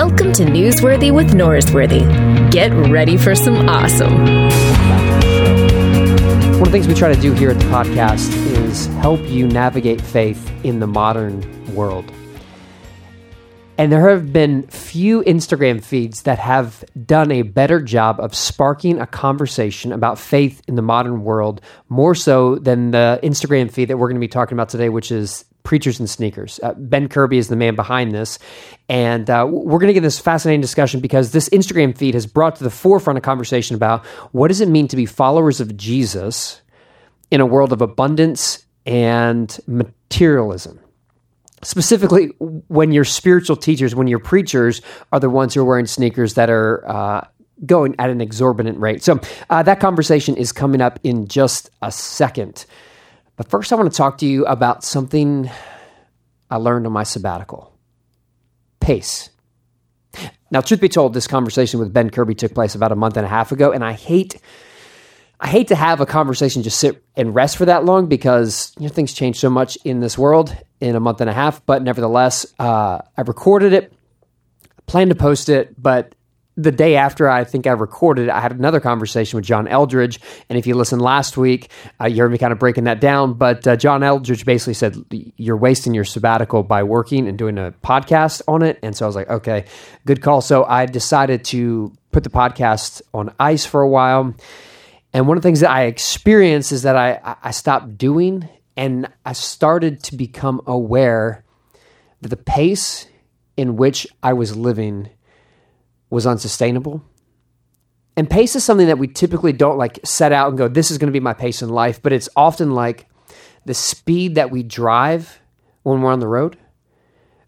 Welcome to Newsworthy with Norsworthy. Get ready for some awesome. One of the things we try to do here at the podcast is help you navigate faith in the modern world. And there have been few Instagram feeds that have done a better job of sparking a conversation about faith in the modern world, more so than the Instagram feed that we're going to be talking about today, which is Preachers and Sneakers. Uh, ben Kirby is the man behind this. And uh, we're going to get this fascinating discussion because this Instagram feed has brought to the forefront a conversation about what does it mean to be followers of Jesus in a world of abundance and materialism specifically when your spiritual teachers, when your preachers are the ones who are wearing sneakers that are uh, going at an exorbitant rate. So uh, that conversation is coming up in just a second. But first, I want to talk to you about something I learned on my sabbatical pace. Now, truth be told, this conversation with Ben Kirby took place about a month and a half ago, and I hate I hate to have a conversation just sit and rest for that long because you know, things change so much in this world in a month and a half. But nevertheless, uh, I recorded it, planned to post it, but the day after I think I recorded I had another conversation with John Eldredge. And if you listened last week, uh, you heard me kind of breaking that down. But uh, John Eldredge basically said, You're wasting your sabbatical by working and doing a podcast on it. And so I was like, Okay, good call. So I decided to put the podcast on ice for a while. And one of the things that I experienced is that I, I stopped doing and I started to become aware that the pace in which I was living was unsustainable. And pace is something that we typically don't like set out and go, this is going to be my pace in life, but it's often like the speed that we drive when we're on the road.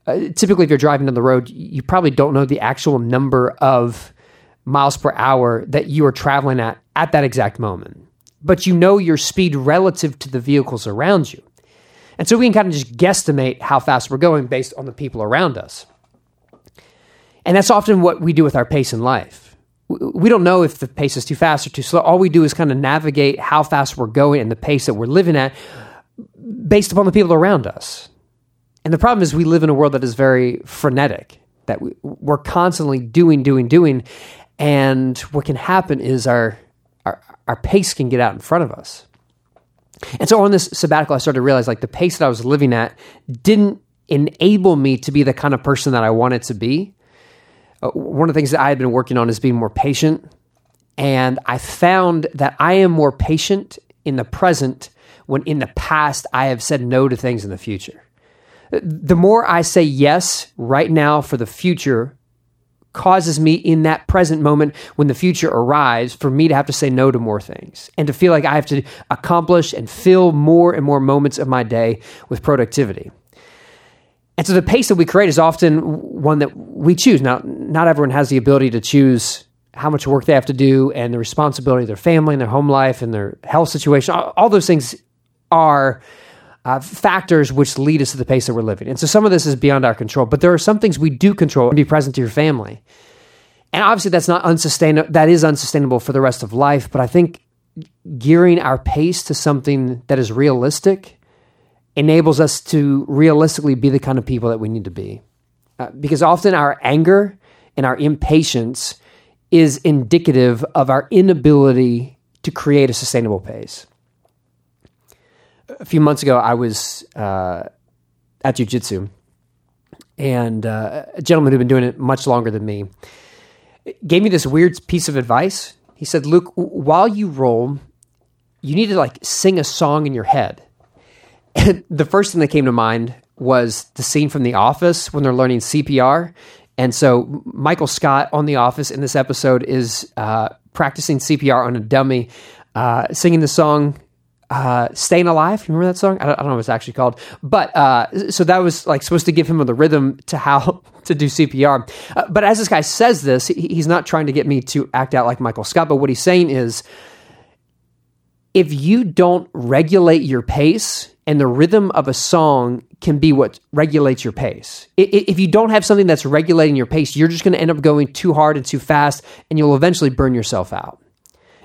Uh, typically, if you're driving on the road, you probably don't know the actual number of miles per hour that you are traveling at at that exact moment. But you know your speed relative to the vehicles around you. And so we can kind of just guesstimate how fast we're going based on the people around us. And that's often what we do with our pace in life. We don't know if the pace is too fast or too slow. All we do is kind of navigate how fast we're going and the pace that we're living at based upon the people around us. And the problem is we live in a world that is very frenetic, that we're constantly doing, doing, doing. And what can happen is our, our, our pace can get out in front of us. And so on this sabbatical, I started to realize like the pace that I was living at didn't enable me to be the kind of person that I wanted to be. Uh, one of the things that I had been working on is being more patient. And I found that I am more patient in the present when in the past I have said no to things in the future. The more I say yes right now for the future, causes me in that present moment when the future arrives for me to have to say no to more things and to feel like I have to accomplish and fill more and more moments of my day with productivity. And so the pace that we create is often one that we choose. Now, not everyone has the ability to choose how much work they have to do and the responsibility of their family and their home life and their health situation. All, those things are uh, factors which lead us to the pace that we're living. And so some of this is beyond our control, but there are some things we do control and be present to your family. And obviously that's not unsustainable. That is unsustainable for the rest of life. But I think gearing our pace to something that is realistic enables us to realistically be the kind of people that we need to be. Uh, because often our anger and our impatience is indicative of our inability to create a sustainable pace a few months ago, I was uh, at jujitsu, and uh, a gentleman who'd been doing it much longer than me gave me this weird piece of advice. He said, "Luke, while you roll, you need to like sing a song in your head." The first thing that came to mind was the scene from The Office when they're learning CPR. And so Michael Scott on The Office in this episode is uh, practicing CPR on a dummy, uh, singing the song uh, "Staying Alive." You remember that song? I don't, I don't, know what it's actually called, but uh, so that was like supposed to give him the rhythm to how to do CPR. Uh, but as this guy says this, he, he's not trying to get me to act out like Michael Scott. But what he's saying is, if you don't regulate your pace, and the rhythm of a song can be what regulates your pace. If you don't have something that's regulating your pace, you're just going to end up going too hard and too fast, and you'll eventually burn yourself out.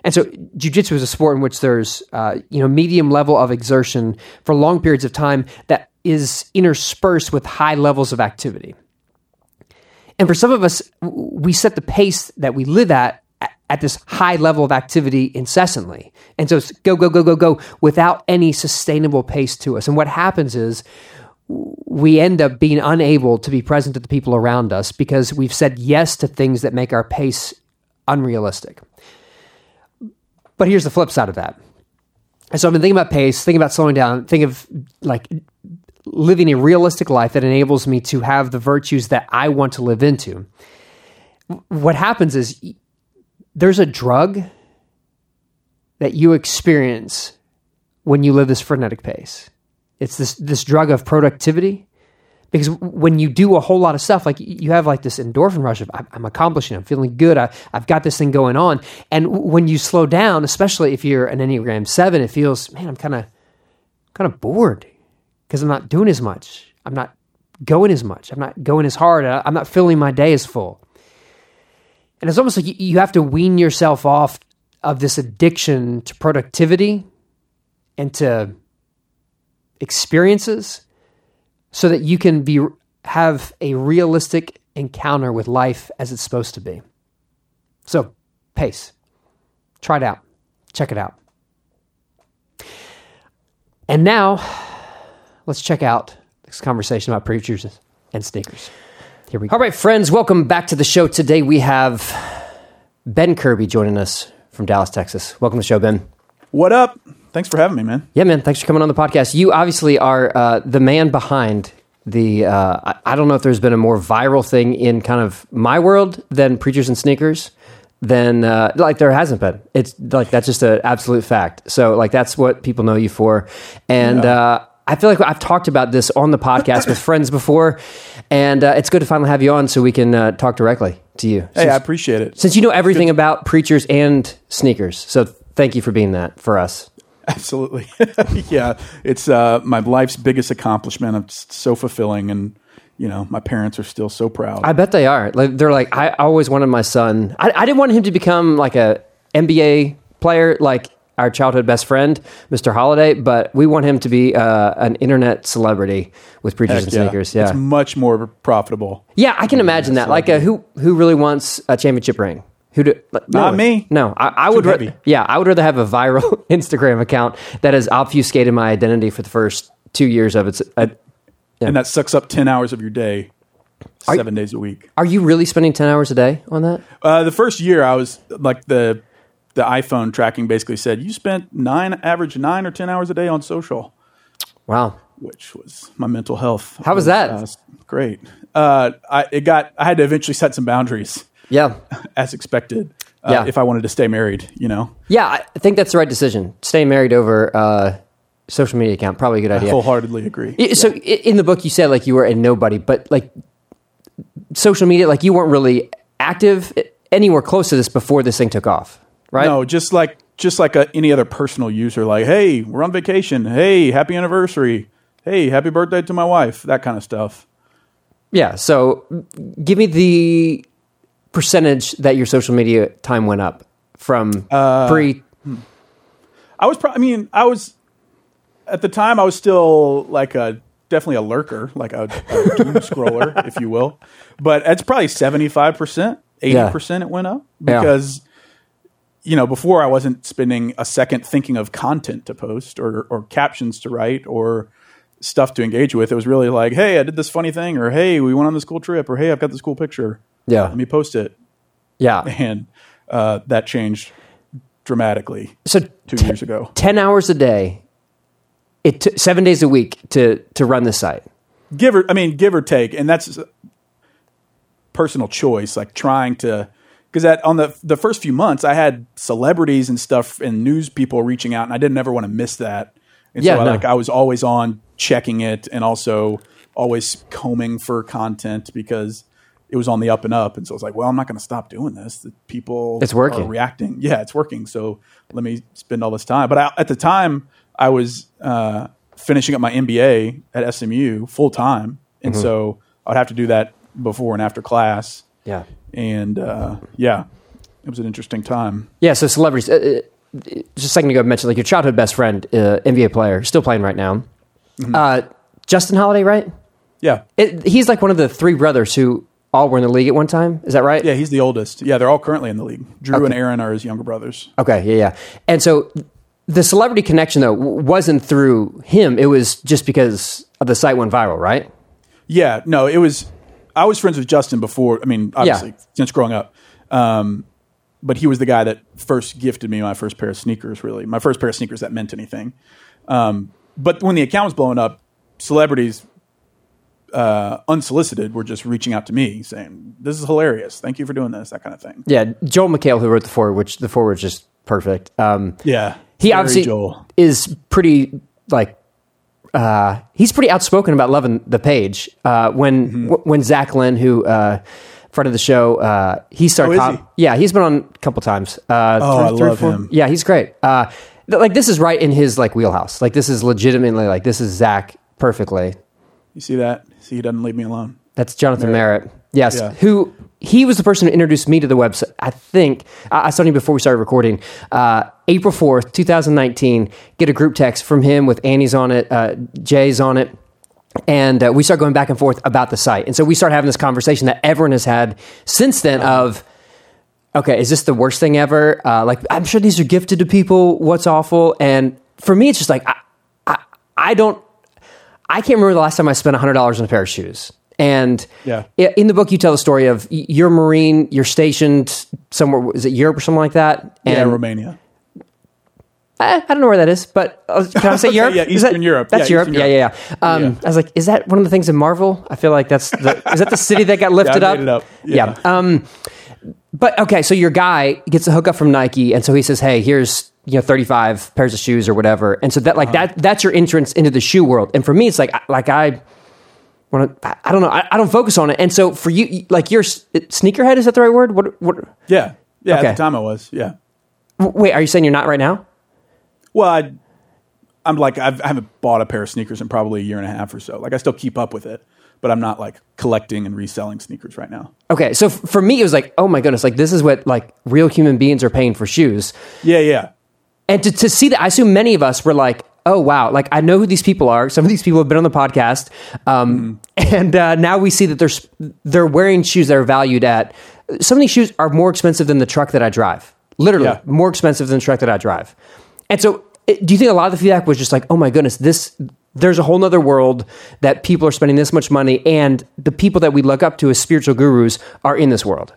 And so, jujitsu is a sport in which there's, uh, you know, medium level of exertion for long periods of time that is interspersed with high levels of activity. And for some of us, we set the pace that we live at at this high level of activity incessantly. And so it's go, go, go, go, go without any sustainable pace to us. And what happens is we end up being unable to be present to the people around us because we've said yes to things that make our pace unrealistic. But here's the flip side of that. And so I've been thinking about pace, thinking about slowing down, think of like living a realistic life that enables me to have the virtues that I want to live into. What happens is there's a drug that you experience when you live this frenetic pace. It's this this drug of productivity. Because when you do a whole lot of stuff like you have like this endorphin rush of i'm accomplishing i'm feeling good I, i've got this thing going on. And when you slow down especially if you're an enneagram 7 it feels man i'm kind of kind of bored because i'm not doing as much. I'm not going as much. I'm not going as hard. I'm not filling my day as full and it's almost like you, you have to wean yourself off of this addiction to productivity and to experiences so that you can be have a realistic encounter with life as it's supposed to be. So, pace. Try it out. Check it out. And now, let's check out this conversation about preachers and sneakers. Here we go. All right, friends, welcome back to the show. Today we have Ben Kirby joining us from Dallas, Texas. Welcome to the show, Ben. What up? Thanks for having me, man. Yeah, man. Thanks for coming on the podcast. You obviously are uh, the man behind the. Uh, I, I don't know if there's been a more viral thing in kind of my world than preachers and sneakers. then uh, like there hasn't been. It's like that's just an absolute fact. So like that's what people know you for, and. Uh, I feel like I've talked about this on the podcast with friends before, and uh, it's good to finally have you on so we can uh, talk directly to you. Hey, I appreciate it. since you know everything about preachers and sneakers. So thank you for being that for us. Absolutely. yeah, it's uh, my life's biggest accomplishment. It's so fulfilling, and you know, my parents are still so proud. I bet they are. Like, they're like, I always wanted my son. I, I didn't want him to become like a NBA player, like our childhood best friend, Mr. Holiday, but we want him to be uh, an internet celebrity with preachers Heck and yeah. sneakers. Yeah, It's much more profitable. yeah, I can imagine that. Like, uh, who who really wants a championship ring? Who do? No Not me. No, I, I would. ra- yeah, I would rather have a viral Instagram account that has obfuscated my identity for the first two years of its. Uh, And that sucks up 10 hours of your day, seven days a week. are you really spending ten hours a day on that? Uh, the first year, I was like, the the iPhone tracking basically said, you spent nine, average nine or 10 hours a day on social, Wow. which was my mental health. How was that? uh, great. Uh, I, it got, I had to eventually set some boundaries. Yeah. as expected. Uh, Yeah. If I wanted to stay married, you know, Yeah, I think that's the right decision. Stay married over uh, social media account probably a good idea. I wholeheartedly agree. I- So in the book, you said like you were a nobody, but like social media, like you weren't really active anywhere close to this before this thing took off, right? No, just like just like a, any other personal user, like, hey, we're on vacation. Hey, happy anniversary. Hey, happy birthday to my wife. That kind of stuff. Yeah. So give me the percentage that your social media time went up from Uh, pre. I was, pro- I mean, I was at the time. I was still like a definitely a lurker, like a, a doom scroller, if you will. But it's probably seventy five percent, eighty percent. It went up because you know before I wasn't spending a second thinking of content to post or or captions to write or stuff to engage with. It was really like, hey, I did this funny thing, or hey, we went on this cool trip, or hey, I've got this cool picture. Yeah. Let me post it, Yeah. and uh, that changed dramatically So two years ago. 10 hours a day, it took seven days a week to, to run the site. give or I mean give or take, and that's personal choice. Like trying to because that on the the first few months, I had celebrities and stuff and news people reaching out, and I didn't ever want to miss that. And Yeah, so I, no. like I was always on checking it, and also always combing for content because it was on the up and up. And so I was like, well, I'm not going to stop doing this. The people It's working. are reacting. Yeah, it's working. So let me spend all this time. But I, at the time, I was uh, finishing up my MBA at SMU full time, and Mm-hmm. so I'd have to do that before and after class. Yeah. And uh, yeah, it was an interesting time. Yeah. So celebrities. Uh, uh, just a second ago, I mentioned like your childhood best friend, uh, NBA player, still playing right now. Mm-hmm. Uh, Justin Holiday, right? Yeah, It, he's like one of the three brothers who all were in the league at one time. Is that right? Yeah, he's the oldest. Yeah, they're all currently in the league. Jrue and Aaron are his younger brothers. Okay, yeah, yeah. And so the celebrity connection though wasn't through him. It was just because of the site went viral, right? Yeah, no, it was. I was friends with Justin before. I mean, obviously, since growing up. Um, but he was the guy that first gifted me my first pair of sneakers. Really, my first pair of sneakers that meant anything. Um, but when the account was blowing up, celebrities, uh, unsolicited, were just reaching out to me saying, "This is hilarious. Thank you for doing this." That kind of thing. Yeah, Joel McHale, who wrote the forward, which the forward is just perfect. Um, Yeah, he obviously Joel. is pretty like uh, he's pretty outspoken about loving the page. Uh, when Mm-hmm. w- when Zach Lind, who uh, friend of the show, uh, he started. Oh, he? Yeah, he's been on a couple times. Uh, Oh, I love him. Yeah, he's great. Uh, th- like this is right in his like wheelhouse. Like this is legitimately like this is Zach perfectly. You see that? See, he doesn't leave me alone. That's Jonathan Merritt. Yes, Yeah. who he was the person who introduced me to the website. I think I, I saw him before we started recording. Uh, April fourth, two thousand nineteen. Get a group text from him with Annie's on it, uh, Jay's on it. And uh, we start going back and forth about the site. And so we start having this conversation that everyone has had since then of, okay, is this the worst thing ever? Uh, like, I'm sure these are gifted to people. What's awful? And for me, it's just like, I, I, I don't, I can't remember the last time I spent $100 on a pair of shoes. And Yeah. in the book, you tell the story of you're a Marine, you're stationed somewhere, is it Europe or something like that? yeah, Romania. I, I don't know where that is, but uh, can I say Okay, Europe? yeah, Is that- Eastern Europe. That's Yeah, Europe. Eastern Yeah, yeah, yeah. Um, Yeah. I was like, is that one of the things in Marvel? I feel like that's the, is that the city that got lifted I up? up. Yeah. Yeah. Um, but okay, so your guy gets a hookup from Nike, and so he says, "Hey, here's you know 35 pairs of shoes or whatever." And so that like Uh-huh. that that's your entrance into the shoe world. And for me, it's like like I want to. I don't know. I, I don't focus on it. And so for you, like your sneakerhead is that the right word? What? What? Yeah, yeah. Okay. At the time, I was. Yeah. Wait, are you saying you're not right now? Well, I, I'm like I've, I haven't bought a pair of sneakers in probably a year and a half or so. Like I still keep up with it, but I'm not like collecting and reselling sneakers right now. Okay, so f- for me, it was like, oh my goodness, like this is what like real human beings are paying for shoes, Yeah, yeah, and to to see that, I assume many of us were like, oh wow, like I know who these people are. Some of these people have been on the podcast, um, and uh, now we see that they're they're wearing shoes that are valued at. Some of these shoes are more expensive than the truck that I drive. Literally, Yeah. more expensive than the truck that I drive. And so, do you think a lot of the feedback was just like, oh my goodness, this there's a whole nother world that people are spending this much money, and the people that we look up to as spiritual gurus are in this world.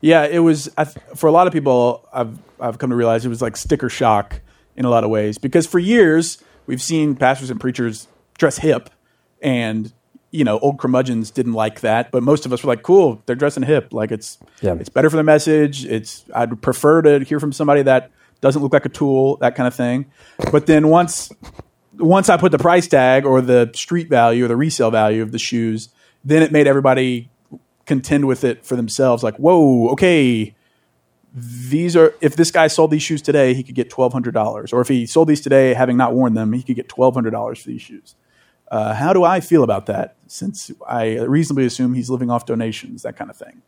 yeah. It was I th- for a lot of people. I've I've come to realize it was like sticker shock in a lot of ways because for years we've seen pastors and preachers dress hip, and you know old curmudgeons didn't like that, but most of us were like, cool, they're dressing hip, like it's Yeah. it's better for the message. It's I'd prefer to hear from somebody that doesn't look like a tool, that kind of thing. But then once once I put the price tag or the street value or the resale value of the shoes, then it made everybody contend with it for themselves. Like, whoa, okay, these are if this guy sold these shoes today, he could get twelve hundred dollars, or if he sold these today, having not worn them, he could get twelve hundred dollars for these shoes. Uh, how do I feel about that? Since I reasonably assume he's living off donations, that kind of thing.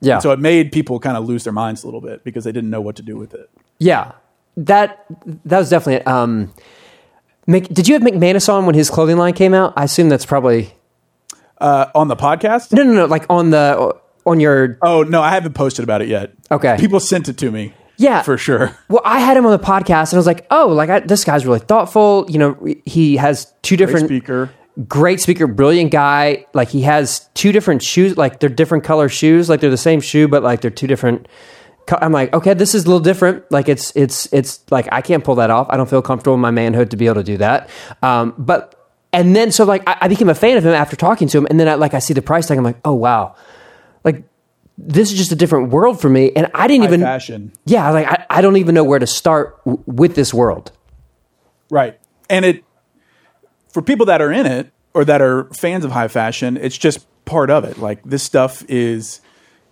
Yeah. So it made people kind of lose their minds a little bit because they didn't know what to do with it. Yeah, that that was definitely. Um, Mc, did you have McManus on when his clothing line came out? I assume that's probably Uh, on the podcast? no, no, no. Like on the on your Oh no, I haven't posted about it yet. Okay. people sent it to me. Yeah. for sure. well, I had him on the podcast, and I was like, oh, like I, this guy's really thoughtful. You know, he has two Great different speaker. great speaker, brilliant guy. Like he has two different shoes, like they're different color shoes, like they're the same shoe, but like they're two different. co- I'm like, okay, this is a little different. Like it's it's it's like I can't pull that off. I don't feel comfortable in my manhood to be able to do that. Um, but and then so like I, I became a fan of him after talking to him, and then I like I see the price tag. I'm like, oh wow, this is just a different world for me, and I didn't High even. fashion. Yeah, like I, I don't even know where to start w- with this world. Right. And it for people that are in it or that are fans of high fashion, it's just part of it. Like this stuff is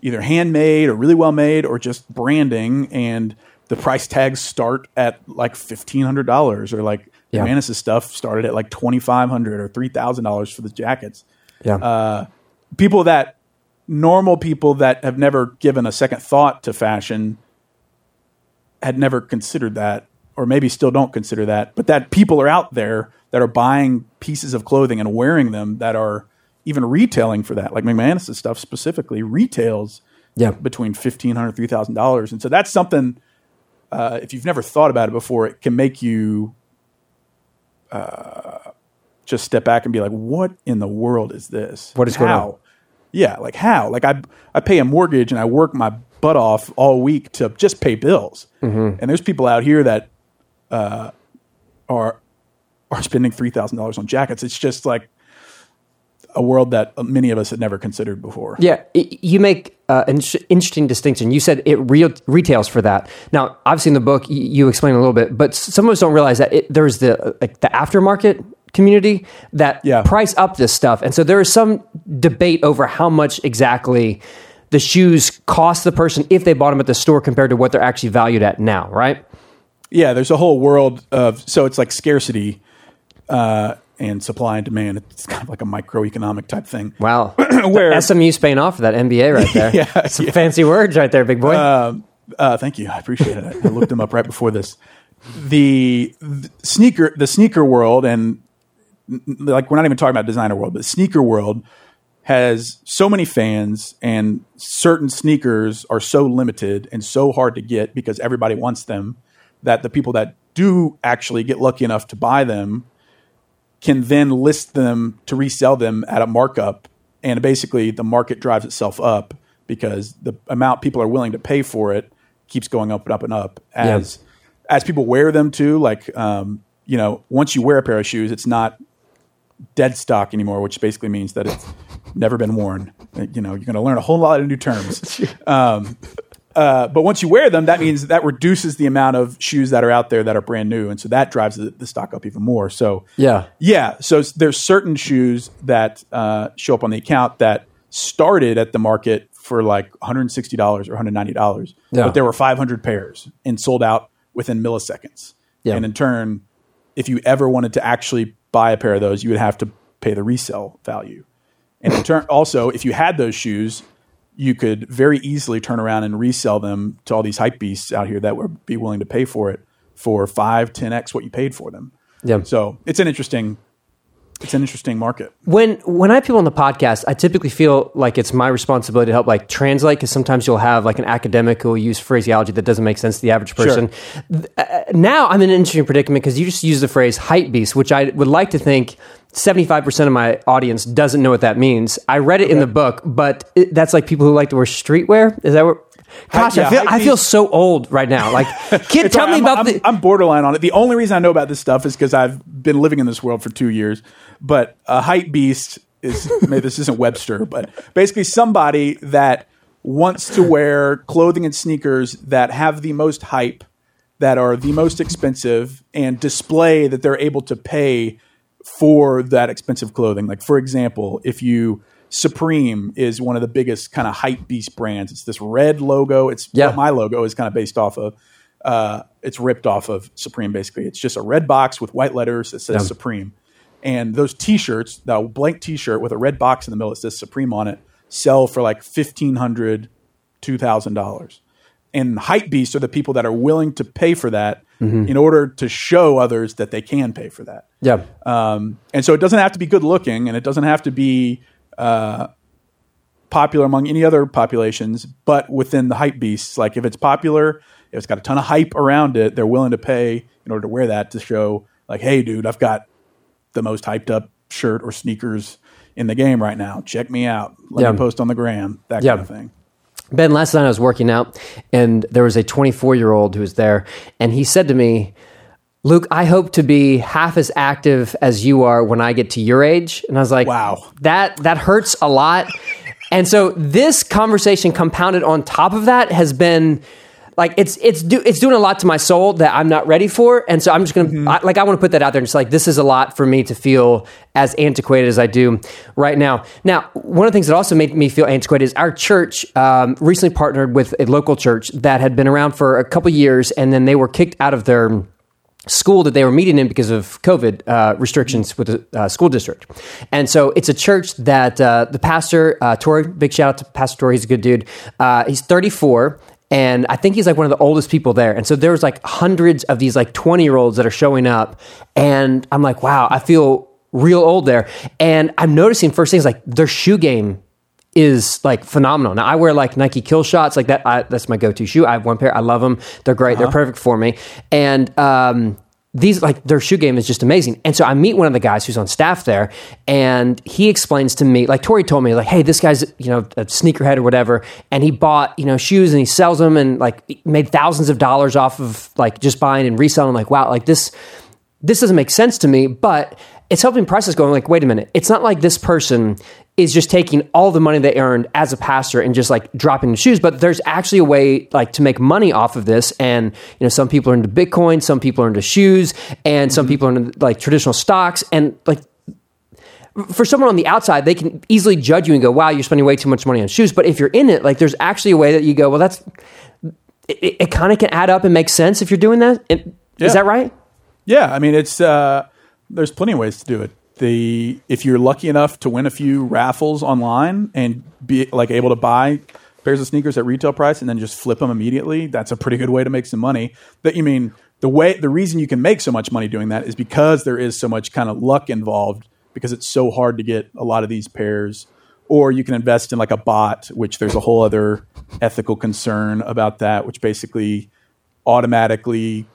either handmade or really well made or just branding and the price tags start at like fifteen hundred dollars or like Yeah. Manus' stuff started at like twenty five hundred or three thousand dollars for the jackets. Yeah. Uh, people that normal people that have never given a second thought to fashion had never considered that or maybe still don't consider that but that people are out there that are buying pieces of clothing and wearing them that are even retailing for that, like McManus' stuff specifically, retails Yeah. between fifteen hundred three thousand dollars, and so that's something. Uh, if you've never thought about it before, it can make you uh, just step back and be like, "What in the world is this? What is going on? Yeah, like how? Like I I pay a mortgage and I work my butt off all week to just pay bills, Mm-hmm. and there's people out here that uh, are are spending three thousand dollars on jackets. It's just like a world that many of us had never considered before. Yeah, you make uh, an interesting distinction. You said it re- retails for that. Now, I've seen the book, you explain a little bit, but s- some of us don't realize that it, there's the like the aftermarket community that Yeah. price up this stuff, and so there is some debate over how much exactly the shoes cost the person if they bought them at the store compared to what they're actually valued at now. Right? Yeah, there's a whole world of so it's like scarcity uh, and supply and demand. It's kind of like a microeconomic type thing. Wow. Where- The SMU's paying off for that MBA right there. Yeah, Some yeah. fancy words right there, big boy. Um, uh, thank you. I appreciate it. I looked them up right before this. The, the sneaker, the sneaker world, and like we're not even talking about designer world, but sneaker world has so many fans, and certain sneakers are so limited and so hard to get because everybody wants them. That the people that do actually get lucky enough to buy them can then list them to resell them at a markup and basically the market drives itself up because the amount people are willing to pay for it keeps going up and up and up as as people wear them too like um, you know once you wear a pair of shoes it's not dead stock anymore which basically means that it's never been worn you know you're going to learn a whole lot of new terms um, uh, but once you wear them, that means that reduces the amount of shoes that are out there that are brand new, and so that drives the, the stock up even more. So Yeah. yeah. So there's certain shoes that uh, show up on the account that started at the market for like 160 dollars or 190 dollars, Yeah. but there were 500 pairs and sold out within milliseconds. Yeah. And in turn, if you ever wanted to actually buy a pair of those, you would have to pay the resale value. And in turn, also, if you had those shoes, you could very easily turn around and resell them to all these hype beasts out here that would be willing to pay for it for five, 10x what you paid for them. Yeah. So it's an interesting, it's an interesting market. when when I have people on the podcast, I typically feel like it's my responsibility to help like translate because sometimes you'll have like an academic who will use phraseology that doesn't make sense to the average person. Th- uh, now I'm in an interesting predicament because you just use the phrase hype beast, which I would like to think 75% of my audience doesn't know what that means. I read it in the book, but it, that's like people who like to wear streetwear. Is that what? Gosh, yeah, I feel I feel so old right now. Like, kid, tell me right. about I'm, the. I'm, I'm borderline on it. The only reason I know about this stuff is because I've been living in this world for two years. But a hype beast is maybe this isn't Webster, but basically somebody that wants to wear clothing and sneakers that have the most hype, that are the most expensive, and display that they're able to pay for that expensive clothing. Like for example, if you Supreme is one of the biggest kind of hype beast brands. It's this red logo. It's Yeah. my logo is kind of based off of. Uh, it's ripped off of Supreme. Basically, it's just a red box with white letters that says Yeah. Supreme. And those T-shirts, the blank T-shirt with a red box in the middle that says Supreme on it, sell for like fifteen hundred, two thousand dollars. And hype beasts are the people that are willing to pay for that in order to show others that they can pay for that. yeah. Um, and so it doesn't have to be good looking and it doesn't have to be uh, popular among any other populations, but within the hype beasts, like if it's popular, if it's got a ton of hype around it, they're willing to pay in order to wear that to show, like, hey, dude, I've got the most hyped up shirt or sneakers in the game right now. Check me out. Let Yeah. me post on the gram, that Yeah. kind of thing. Ben, last night I was working out and there was a 24 year old who was there and he said to me, Luke, I hope to be half as active as you are when I get to your age. And I was like, Wow. that, that hurts a lot. And so this conversation compounded on top of that has been like it's it's do, it's doing a lot to my soul that I'm not ready for, and so I'm just gonna I, like I want to put that out there. And just like this is a lot for me to feel as antiquated as I do right now. Now, one of the things that also made me feel antiquated is our church um, recently partnered with a local church that had been around for a couple years, and then they were kicked out of their school that they were meeting in because of COVID uh, restrictions with the uh, school district. And so it's a church that uh, the pastor, uh, Tori, big shout out to Pastor Tori, he's a good dude. Uh, he's 34. And I think he's like one of the oldest people there. And so there was like hundreds of these like 20 year olds that are showing up. And I'm like, wow, I feel real old there. And I'm noticing first things like their shoe game is like phenomenal. Now I wear like Nike Kill Shots, like that. I, that's my go-to shoe. I have one pair. I love them. They're great. They're perfect for me. And um, these like their shoe game is just amazing. And so I meet one of the guys who's on staff there, and he explains to me, like Tori told me, like, hey, this guy's you know a sneakerhead or whatever, and he bought you know shoes and he sells them and like made thousands of dollars off of like just buying and reselling. Like wow, like this this doesn't make sense to me, but it's helping prices going like, wait a minute, it's not like this person is just taking all the money they earned as a pastor and just like dropping the shoes, but there's actually a way like to make money off of this. And you know, some people are into Bitcoin, some people are into shoes, and some people are into like traditional stocks. And like for someone on the outside, they can easily judge you and go, "Wow, you're spending way too much money on shoes." But if you're in it, like there's actually a way that you go, "Well, that's it, it kind of can add up and make sense if you're doing that." It- Yeah. Is that right? Yeah, I mean it's uh, there's plenty of ways to do it. The if you're lucky enough to win a few raffles online and be like able to buy pairs of sneakers at retail price and then just flip them immediately, that's a pretty good way to make some money. That you mean the way the reason you can make so much money doing that is because there is so much kind of luck involved because it's so hard to get a lot of these pairs. Or you can invest in like a bot, which there's a whole other ethical concern about that, which basically automatically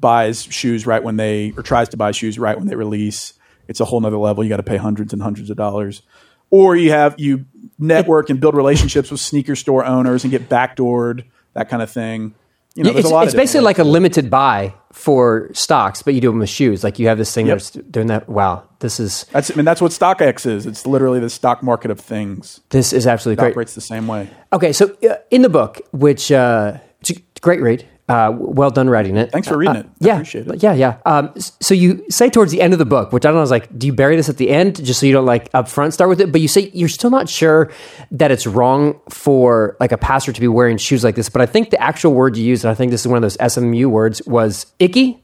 buys shoes right when they or tries to buy shoes right when they release it's a whole nother level you got to pay hundreds and hundreds of dollars or you have you network and build relationships with sneaker store owners and get backdoored that kind of thing you know there's it's a lot it's basically like a limited buy for stocks, but you do them with shoes. Like you have this thing Yep. that's doing that. Wow, this is that's I mean that's what StockX is it's literally the stock market of things this is absolutely it great. operates the same way Okay, so uh, in the book, which uh, it's a great read, uh, well done writing it. Thanks for reading Uh, it. I yeah, appreciate it. Yeah, yeah. Um, so you say towards the end of the book, which I don't know, I was like, do you bury this at the end just so you don't like up front start with it? But you say you're still not sure that it's wrong for like a pastor to be wearing shoes like this. But I think the actual word you used, and I think this is one of those SMU words, was icky.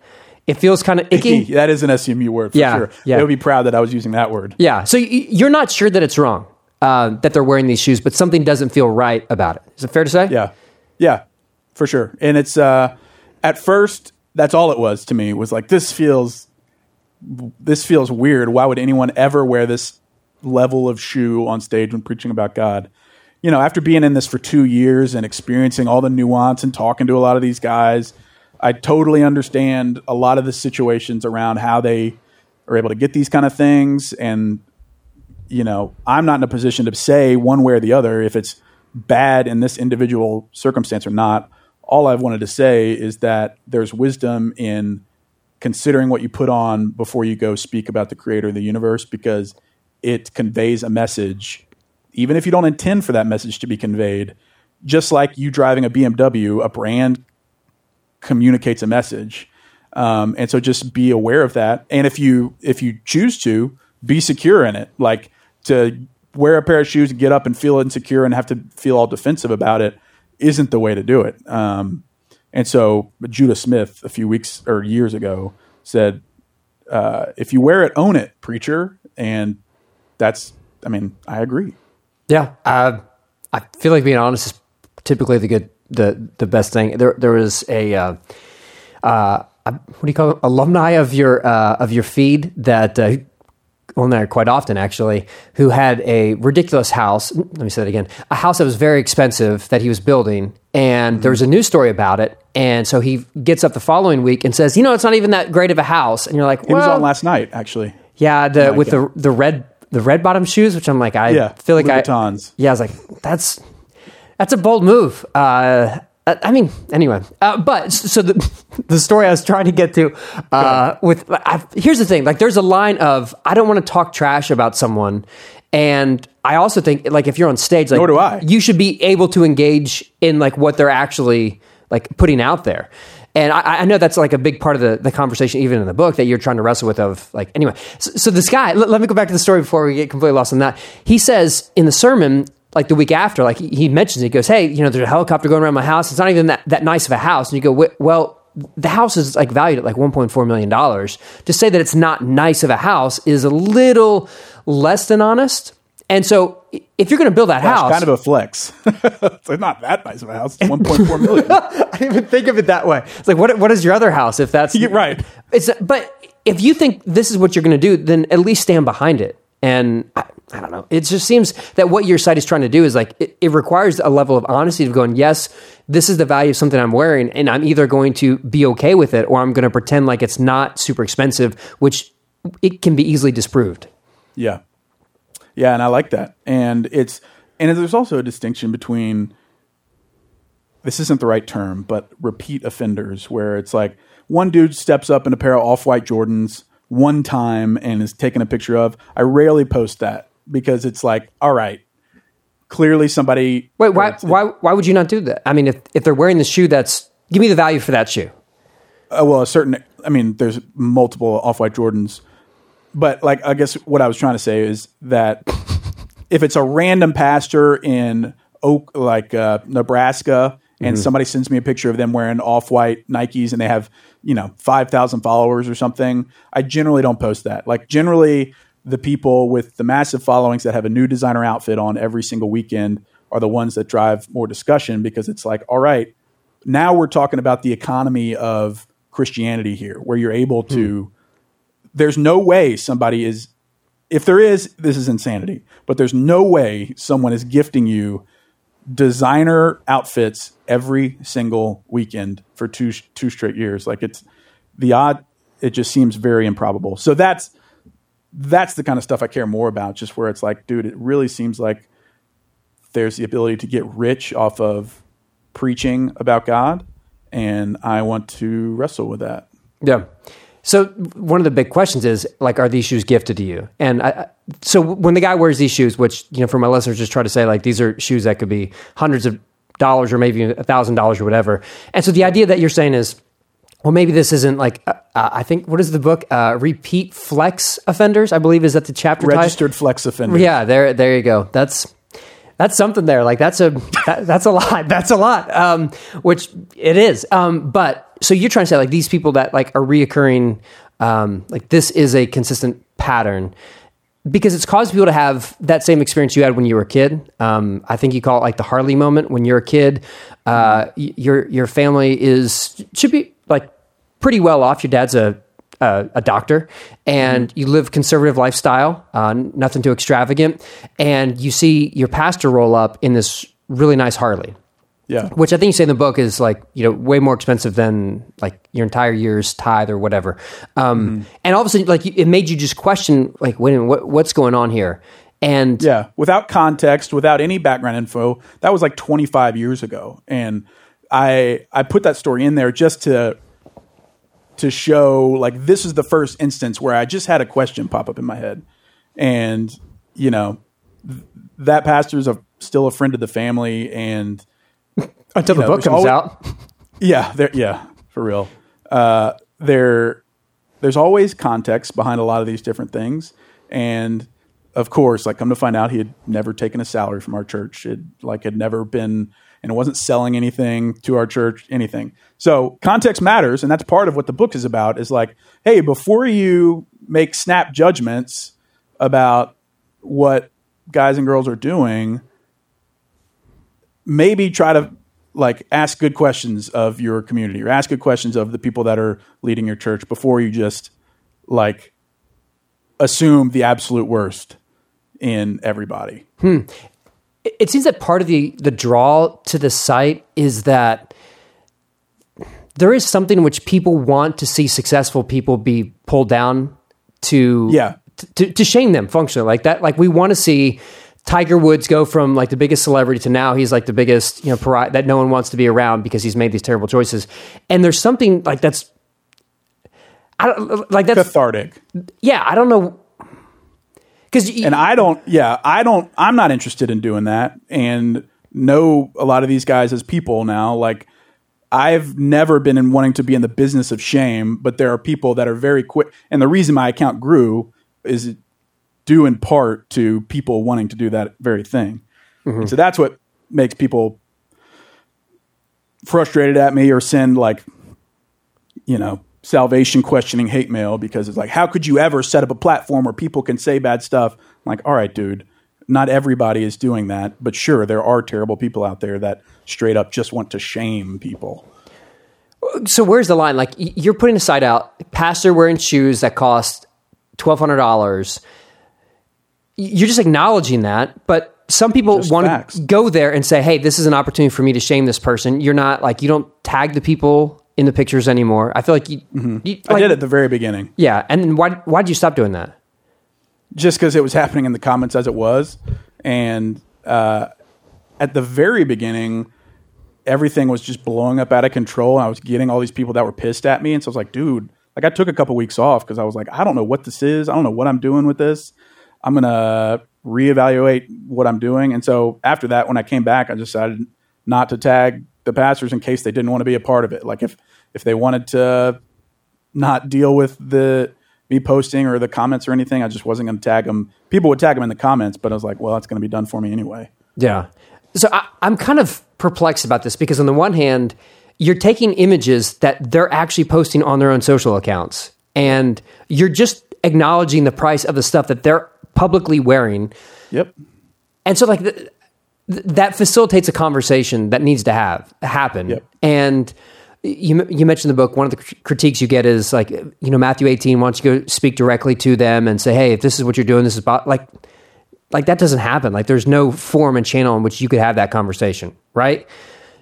It feels kind of icky. that is an SMU word for Yeah, sure yeah. they would be proud that I was using that word Yeah. So y- you're not sure that it's wrong uh, that they're wearing these shoes, but something doesn't feel right about it. Is it fair to say? Yeah, yeah, for sure. And it's uh, at first that's all it was to me was like this feels this feels weird. Why would anyone ever wear this level of shoe on stage when preaching about God? You know, after being in this for two years and experiencing all the nuance and talking to a lot of these guys, I totally understand a lot of the situations around how they are able to get these kind of things and you know, I'm not in a position to say one way or the other if it's bad in this individual circumstance or not. All I've wanted to say is that there's wisdom in considering what you put on before you go speak about the creator of the universe because it conveys a message, even if you don't intend for that message to be conveyed. Just like you driving a BMW, a brand communicates a message. Um, and so just be aware of that. And if you if you choose to, be secure in it. Like to wear a pair of shoes and get up and feel insecure and have to feel all defensive about it isn't the way to do it. Um, and so Judah Smith a few weeks or years ago said, uh, "If you wear it, own it, preacher." And that's, I mean, I agree. Yeah, uh, I feel like being honest is typically the good, the the best thing. There, there was a, uh, uh, what do you call it? Alumni of your uh, of your feed that uh, on there quite often actually, who had a ridiculous house. Let me say that again: a house that was very expensive that he was building, and there was a news story about it. And so he gets up the following week and says, "You know, it's not even that great of a house." And you're like, He was on last night, actually. yeah, the like with the the red the red bottom shoes, which I'm like, I Yeah, feel like Louboutins. I yeah, I was like, that's that's a bold move. Uh, I I mean, anyway, uh, but so the the story I was trying to get to uh, with I, here's the thing: like, there's a line of I don't want to talk trash about someone, and I also think like if you're on stage, like Nor do I. you should be able to engage in like what they're actually like putting out there. And I, I know that's like a big part of the, the conversation, even in the book, that you're trying to wrestle with. Of like, anyway, so, so this guy. Let, let me go back to the story before we get completely lost on that. He says in the sermon, like the week after, like he, mentions, it, he goes, "Hey, you know, there's a helicopter going around my house. It's not even that that nice of a house." And you go, "Well." The house is like valued at like 1.4 million dollars. To say that it's not nice of a house is a little less than honest. And so, if you're going to build that Gosh, house, kind of a flex. it's like not that nice of a house. It's 1.4 million. I didn't even think of it that way. It's like, what, what is your other house if that's Yeah, right. It's but if you think this is what you're going to do, then at least stand behind it. And I, I, don't know. It just seems that what your site is trying to do is like it, it, requires a level of honesty of going, yes, this is the value of something I'm wearing, and I'm either going to be okay with it or I'm going to pretend like it's not super expensive, which it can be easily disproved. Yeah, yeah, and I like that. And it's and there's also a distinction between this isn't the right term, but repeat offenders, where it's like one dude steps up in a pair of off white Jordans one time and is taken a picture of. I rarely post that because it's like, all right, clearly somebody. Wait, why why why would you not do that? I mean, if if they're wearing the shoe, that's give me the value for that shoe. Uh, well, a certain. I mean, there's multiple off white Jordans, but like I guess what I was trying to say is that if it's a random pastor in Oak, like uh, Nebraska, and mm-hmm. somebody sends me a picture of them wearing off white Nikes and they have you know 5000 followers or something i generally don't post that like generally the people with the massive followings that have a new designer outfit on every single weekend are the ones that drive more discussion because it's like all right now we're talking about the economy of christianity here where you're able to hmm. there's no way somebody is if there is this is insanity but there's no way someone is gifting you designer outfits every single weekend for two two straight years. Like it's the odd. It just seems very improbable. So that's that's the kind of stuff I care more about. Just where it's like, dude, it really seems like there's the ability to get rich off of preaching about God, and I want to wrestle with that. Yeah. So one of the big questions is like, are these shoes gifted to you? And I, so when the guy wears these shoes, which you know, for my listeners, just try to say like these are shoes that could be hundreds of dollars or maybe a thousand dollars or whatever. And so the idea that you're saying is, well, maybe this isn't like uh, uh I think what is the book? Uh, Repeat flex offenders, I believe, is that the chapter? Registered flex offenders. Yeah, there, there you go. That's that's something there. Like that's a that, that's a lot. That's a lot. Um, which it is. Um, but so you're trying to say like these people that like are reoccurring, um, like this is a consistent pattern because it's caused people to have that same experience you had when you were a kid. Um, I think you call it like the Harley moment when you're a kid. Uh, your your family is should be pretty well off. Your dad's a a, a doctor, and mm-hmm. you live conservative lifestyle, uh, nothing too extravagant, and you see your pastor roll up in this really nice Harley. Yeah. Which I think you say in the book is like, you know, way more expensive than like your entire year's tithe or whatever. Um, mm-hmm. And all of a sudden, like, it made you just question, like, wait a minute, what, what's going on here? And yeah, without context, without any background info, that was like 25 years ago. And I, I put that story in there just to, to show like, this is the first instance where I just had a question pop up in my head. And, you know, th- that pastor's a, still a friend of the family and, until the know, book comes always, out. Yeah, there. Yeah, for real. Uh, there, there's always context behind a lot of these different things, and of course, like come to find out, he had never taken a salary from our church. It like had never been, and it wasn't selling anything to our church, anything. So context matters, and that's part of what the book is about. Is like, hey, before you make snap judgments about what guys and girls are doing, maybe try to like ask good questions of your community or ask good questions of the people that are leading your church before you just like assume the absolute worst in everybody. Hmm. It seems that part of the the draw to the site is that there is something in which people want to see successful people be pulled down to yeah to, to shame them functionally like that like we want to see Tiger Woods go from like the biggest celebrity to now he's like the biggest, you know, pariah that no one wants to be around because he's made these terrible choices. And there's something like that's, I don't like that's cathartic. Yeah, I don't know. Because and I don't, yeah, I don't, I'm not interested in doing that. And know a lot of these guys as people now. Like I've never been in wanting to be in the business of shame, but there are people that are very quick. And the reason my account grew is due in part to people wanting to do that very thing. Mm-hmm. So that's what makes people frustrated at me or send like, you know, salvation questioning hate mail because it's like, how could you ever set up a platform where people can say bad stuff? I'm like, all right, dude, not everybody is doing that, but sure, there are terrible people out there that straight up just want to shame people. So where's the line? Like you're putting a site out, pastor wearing shoes that cost twelve hundred dollars. You're just acknowledging that, but some people Just want facts. to go there and say, "Hey, this is an opportunity for me to shame this person." You're not like you don't tag the people in the pictures anymore. I feel like you, you Mm-hmm. I like- did at the very beginning. Yeah, and then why why did you stop doing that? just because it was happening in the comments as it was. And uh, at the very beginning, everything was just blowing up out of control. And I was getting all these people that were pissed at me. And so I was like, dude, like I took a couple weeks off because I was like, I don't know what this is. I don't know what I'm doing with this. I'm going to reevaluate what I'm doing. And so after that, when I came back, I decided not to tag the pastors in case they didn't want to be a part of it. Like if, if they wanted to not deal with the me posting or the comments or anything. I just wasn't going to tag them. People would tag them in the comments, but I was like, well, that's going to be done for me anyway. Yeah. So I, I'm kind of perplexed about this because on the one hand, you're taking images that they're actually posting on their own social accounts, and you're just acknowledging the price of the stuff that they're publicly wearing. Yep. And so, like, th- th- that facilitates a conversation that needs to have happen. Yep. And you you mentioned the book. One of the critiques you get is like, you know, Matthew 18. Why don't you go speak directly to them and say, hey, if this is what you're doing, this is about like, like that doesn't happen. Like, there's no form and channel in which you could have that conversation, right?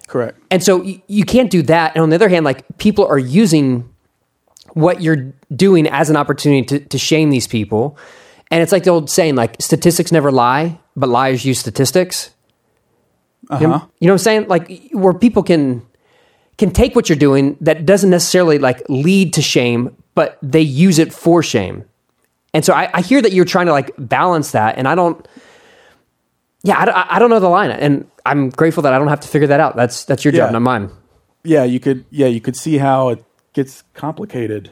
Correct. And so you, you can't do that. And on the other hand, like people are using what you're doing as an opportunity to, to shame these people. And it's like the old saying, like statistics never lie, but liars use statistics. Uh You know, you know what I'm saying? Like where people can can take what you're doing that doesn't necessarily like lead to shame, but they use it for shame. And so I, I hear that you're trying to like balance that, and I don't. Yeah, I, don't- I don't know the line, and I'm grateful that I don't have to figure that out. That's that's your job, not mine. Yeah, you could. Yeah, you could see how it gets complicated,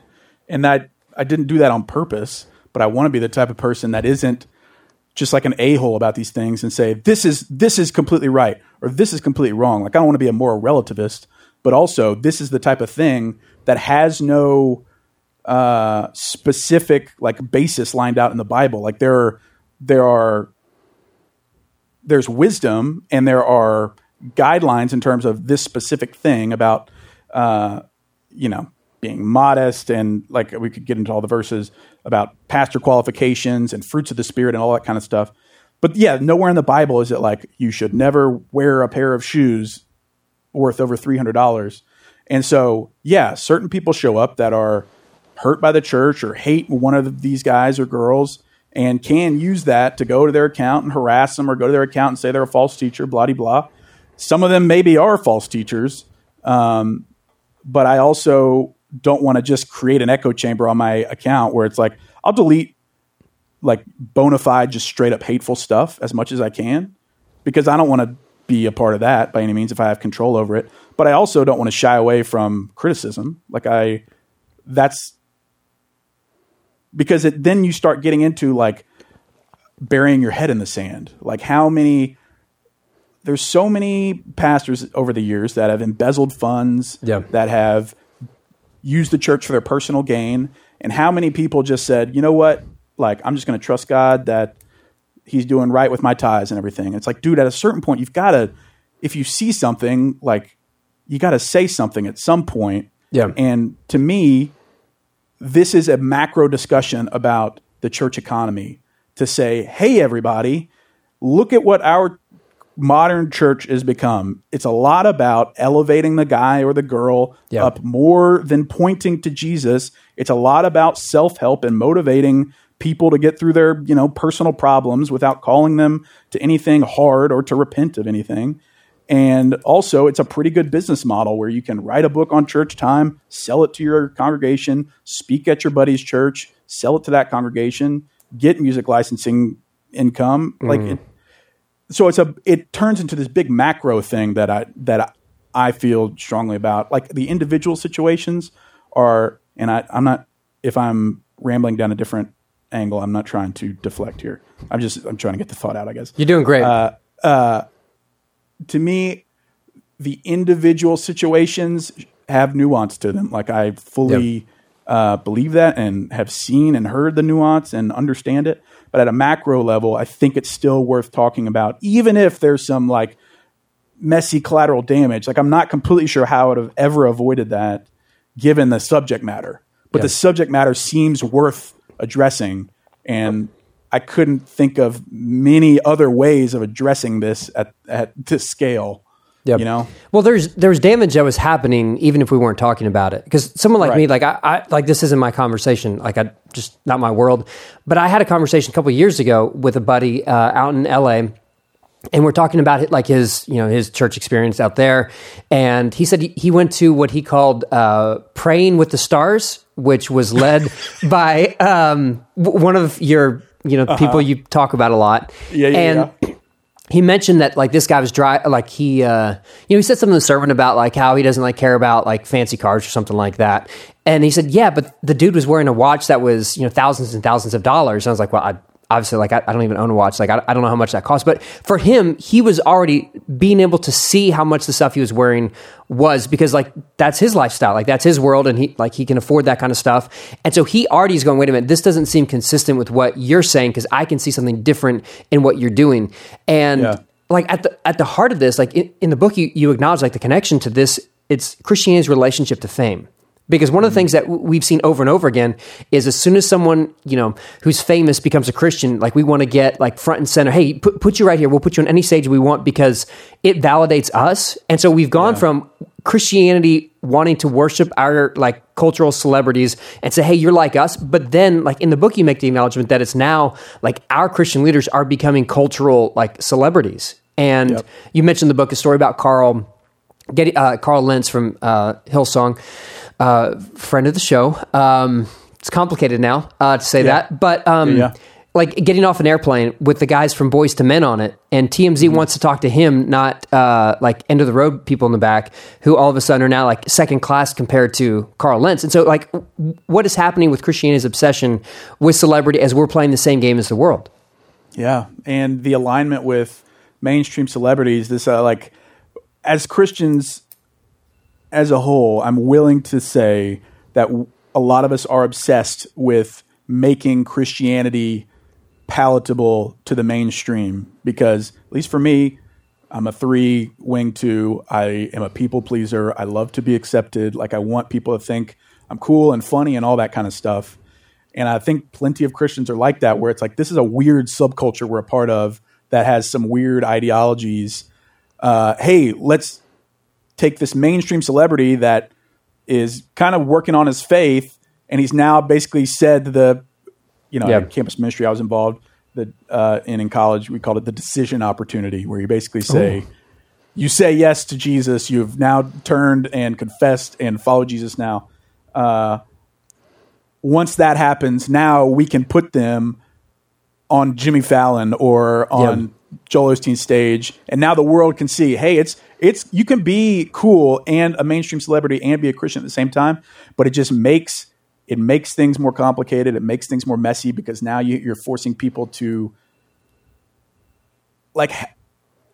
and that I didn't do that on purpose. But I want to be the type of person that isn't just like an a hole about these things and say this is this is completely right or this is completely wrong. Like I don't want to be a moral relativist, but also this is the type of thing that has no uh, specific like basis lined out in the Bible. Like there are there are there's wisdom and there are guidelines in terms of this specific thing about uh, you know being modest and like we could get into all the verses about pastor qualifications and fruits of the spirit and all that kind of stuff. But yeah nowhere in the bible is it like you should never wear a pair of shoes worth over $300 and so yeah certain people show up that are hurt by the church or hate one of these guys or girls and can use that to go to their account and harass them or go to their account and say they're a false teacher blah blah blah. Some of them maybe are false teachers um, but I also don't want to just create an echo chamber on my account where it's like I'll delete like bona fide, just straight up hateful stuff as much as I can because I don't want to be a part of that by any means if I have control over it. But I also don't want to shy away from criticism. Like I, that's because it, then you start getting into like burying your head in the sand. Like how many there's so many pastors over the years that have embezzled funds, Yeah. that have used the church for their personal gain, and how many people just said, you know what, like I'm just going to trust God that He's doing right with my ties and everything. It's like, dude, at a certain point, you've got to, if you see something, like you got to say something at some point. Yeah. And to me, this is a macro discussion about the church economy to say, hey, everybody, look at what our modern church has become. It's a lot about elevating the guy or the girl Yeah. up more than pointing to Jesus. It's a lot about self help and motivating people to get through their you know personal problems without calling them to anything hard or to repent of anything. And also, it's a pretty good business model where you can write a book on church time, sell it to your congregation, speak at your buddy's church, sell it to that congregation, get music licensing income. Like, mm. it, so it's a it turns into this big macro thing that I that I, feel strongly about. Like the individual situations are, and I, I'm not if I'm rambling down a different angle. I'm not trying to deflect here. I'm just I'm trying to get the thought out. I guess You're doing great. to me, the individual situations have nuance to them. Like I fully uh, believe that and have seen and heard the nuance and understand it. But at a macro level, I think it's still worth talking about, even if there's some like messy collateral damage. Like I'm not completely sure how I would have ever avoided that given the subject matter. But Yeah. the subject matter seems worth addressing and I couldn't think of many other ways of addressing this at at this scale. Yep. You know? Well, there's there's damage that was happening even if we weren't talking about it. Because someone like me, like I, I like this isn't my conversation. Like I just not my world. But I had a conversation a couple of years ago with a buddy uh, out in L.A. and we're talking about it, like his you know his church experience out there. And he said he, went to what he called uh, praying with the stars, which was led by um, w- one of your you know people you talk about a lot. Uh-huh. Yeah, yeah, and yeah. He mentioned that like this guy was dry like he uh you know he said something to the servant about like how he doesn't like care about like fancy cars or something like that. And he said yeah but the dude was wearing a watch that was you know thousands and thousands of dollars. And i was like well i obviously like i, I don't even own a watch like I, I don't know how much that costs but for him he was already being able to see how much the stuff he was wearing was because like that's his lifestyle like that's his world and he like he can afford that kind of stuff and so he already is going wait a minute this doesn't seem consistent with what you're saying because i can see something different in what you're doing and Yeah. like at the at the heart of this, like in, in the book, you, you acknowledge like the connection to this. It's Christianity's relationship to fame. Because one of the things that we've seen over and over again is as soon as someone you know who's famous becomes a Christian, like we want to get like front and center. Hey, put, put you right here. We'll put you on any stage we want because it validates us. And so we've gone from Christianity wanting to worship our like cultural celebrities and say, hey, you're like us. But then, like in the book, you make the acknowledgement that it's now like our Christian leaders are becoming cultural like celebrities. And Yep. you mentioned the book a story about Carl, get, uh, Carl Lentz from uh, Hillsong, uh, friend of the show. Um, it's complicated now uh, to say Yeah. that, but um, Yeah, like getting off an airplane with the guys from Boyz II Men on it, and TMZ Mm-hmm. wants to talk to him, not uh, like end of the road people in the back who all of a sudden are now like second class compared to Carl Lentz. And so, like, w- what is happening with Christianity's obsession with celebrity as we're playing the same game as the world? Yeah, and the alignment with mainstream celebrities. This uh, like as Christians as a whole, I'm willing to say that a lot of us are obsessed with making Christianity palatable to the mainstream because at least for me I'm a three wing two. I am a people pleaser. I love to be accepted. Like I want people to think I'm cool and funny and all that kind of stuff. And I think plenty of Christians are like that, where it's like this is a weird subculture we're a part of that has some weird ideologies. Uh, hey, let's take this mainstream celebrity that is kind of working on his faith, and he's now basically said the, you know, Yeah. campus ministry I was involved, that uh, and in college we called it the decision opportunity, where you basically say, you say yes to Jesus, you've now turned and confessed and follow Jesus now. Uh, once that happens, now we can put them on Jimmy Fallon or on Joel Osteen stage, and now the world can see, hey, it's it's you can be cool and a mainstream celebrity and be a Christian at the same time, but it just makes it makes things more complicated. It makes things more messy because now you, you're forcing people to like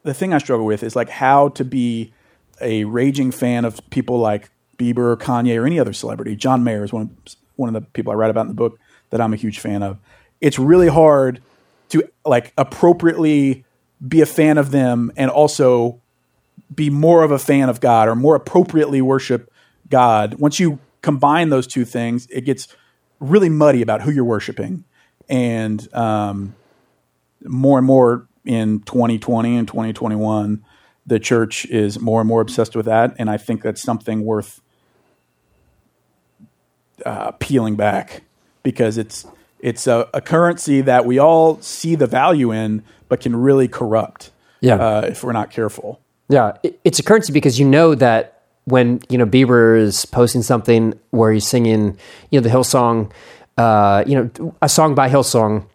the thing I struggle with is like how to be a raging fan of people like Bieber, or Kanye, or any other celebrity. John Mayer is one of, one of the people I write about in the book that I'm a huge fan of. It's really hard to like appropriately be a fan of them and also be more of a fan of God or more appropriately worship God. Once you combine those two things, it gets really muddy about who you're worshiping. And um, more and more in 2020 and 2021, the church is more and more obsessed with that. And I think that's something worth uh, peeling back because it's it's a, a currency that we all see the value in, but can really corrupt Yeah. uh, if we're not careful. Yeah, it, it's a currency because you know that when you know Bieber is posting something where he's singing, you know, the Hillsong, uh, you know, a song by Hillsong.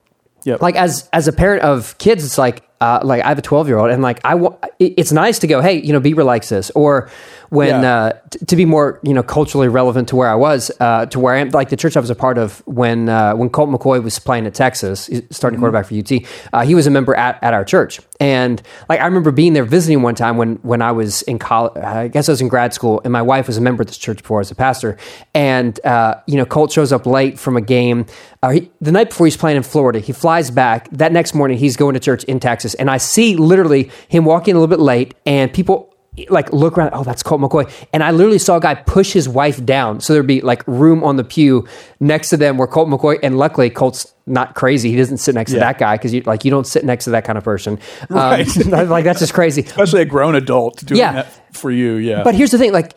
Yep. Like as as a parent of kids, it's like uh, like I have a twelve year old, and like I wa- it- it's nice to go, hey, you know, Bieber likes this, or when Yeah. uh, t- to be more you know culturally relevant to where I was, uh, to where I am, like the church I was a part of when uh, when Colt McCoy was playing at Texas, starting quarterback for UT. Uh, he was a member at, at our church, And like I remember being there visiting one time when when I was in college. I guess I was in grad school, and my wife was a member of this church before I was a pastor. And uh, you know, Colt shows up late from a game. Uh, he, the night before he's playing in Florida, he flies back. That next morning, he's going to church in Texas, and I see literally him walking a little bit late, and people like look around. Oh, that's Colt McCoy. And I literally saw a guy push his wife down, so there'd be like room on the pew next to them where Colt McCoy. And luckily, Colt's not crazy. He doesn't sit next to that guy because you like you don't sit next to that kind of person. Um, Right. like that's just crazy. Especially a grown adult doing Yeah. that for you. Yeah. But here's the thing, like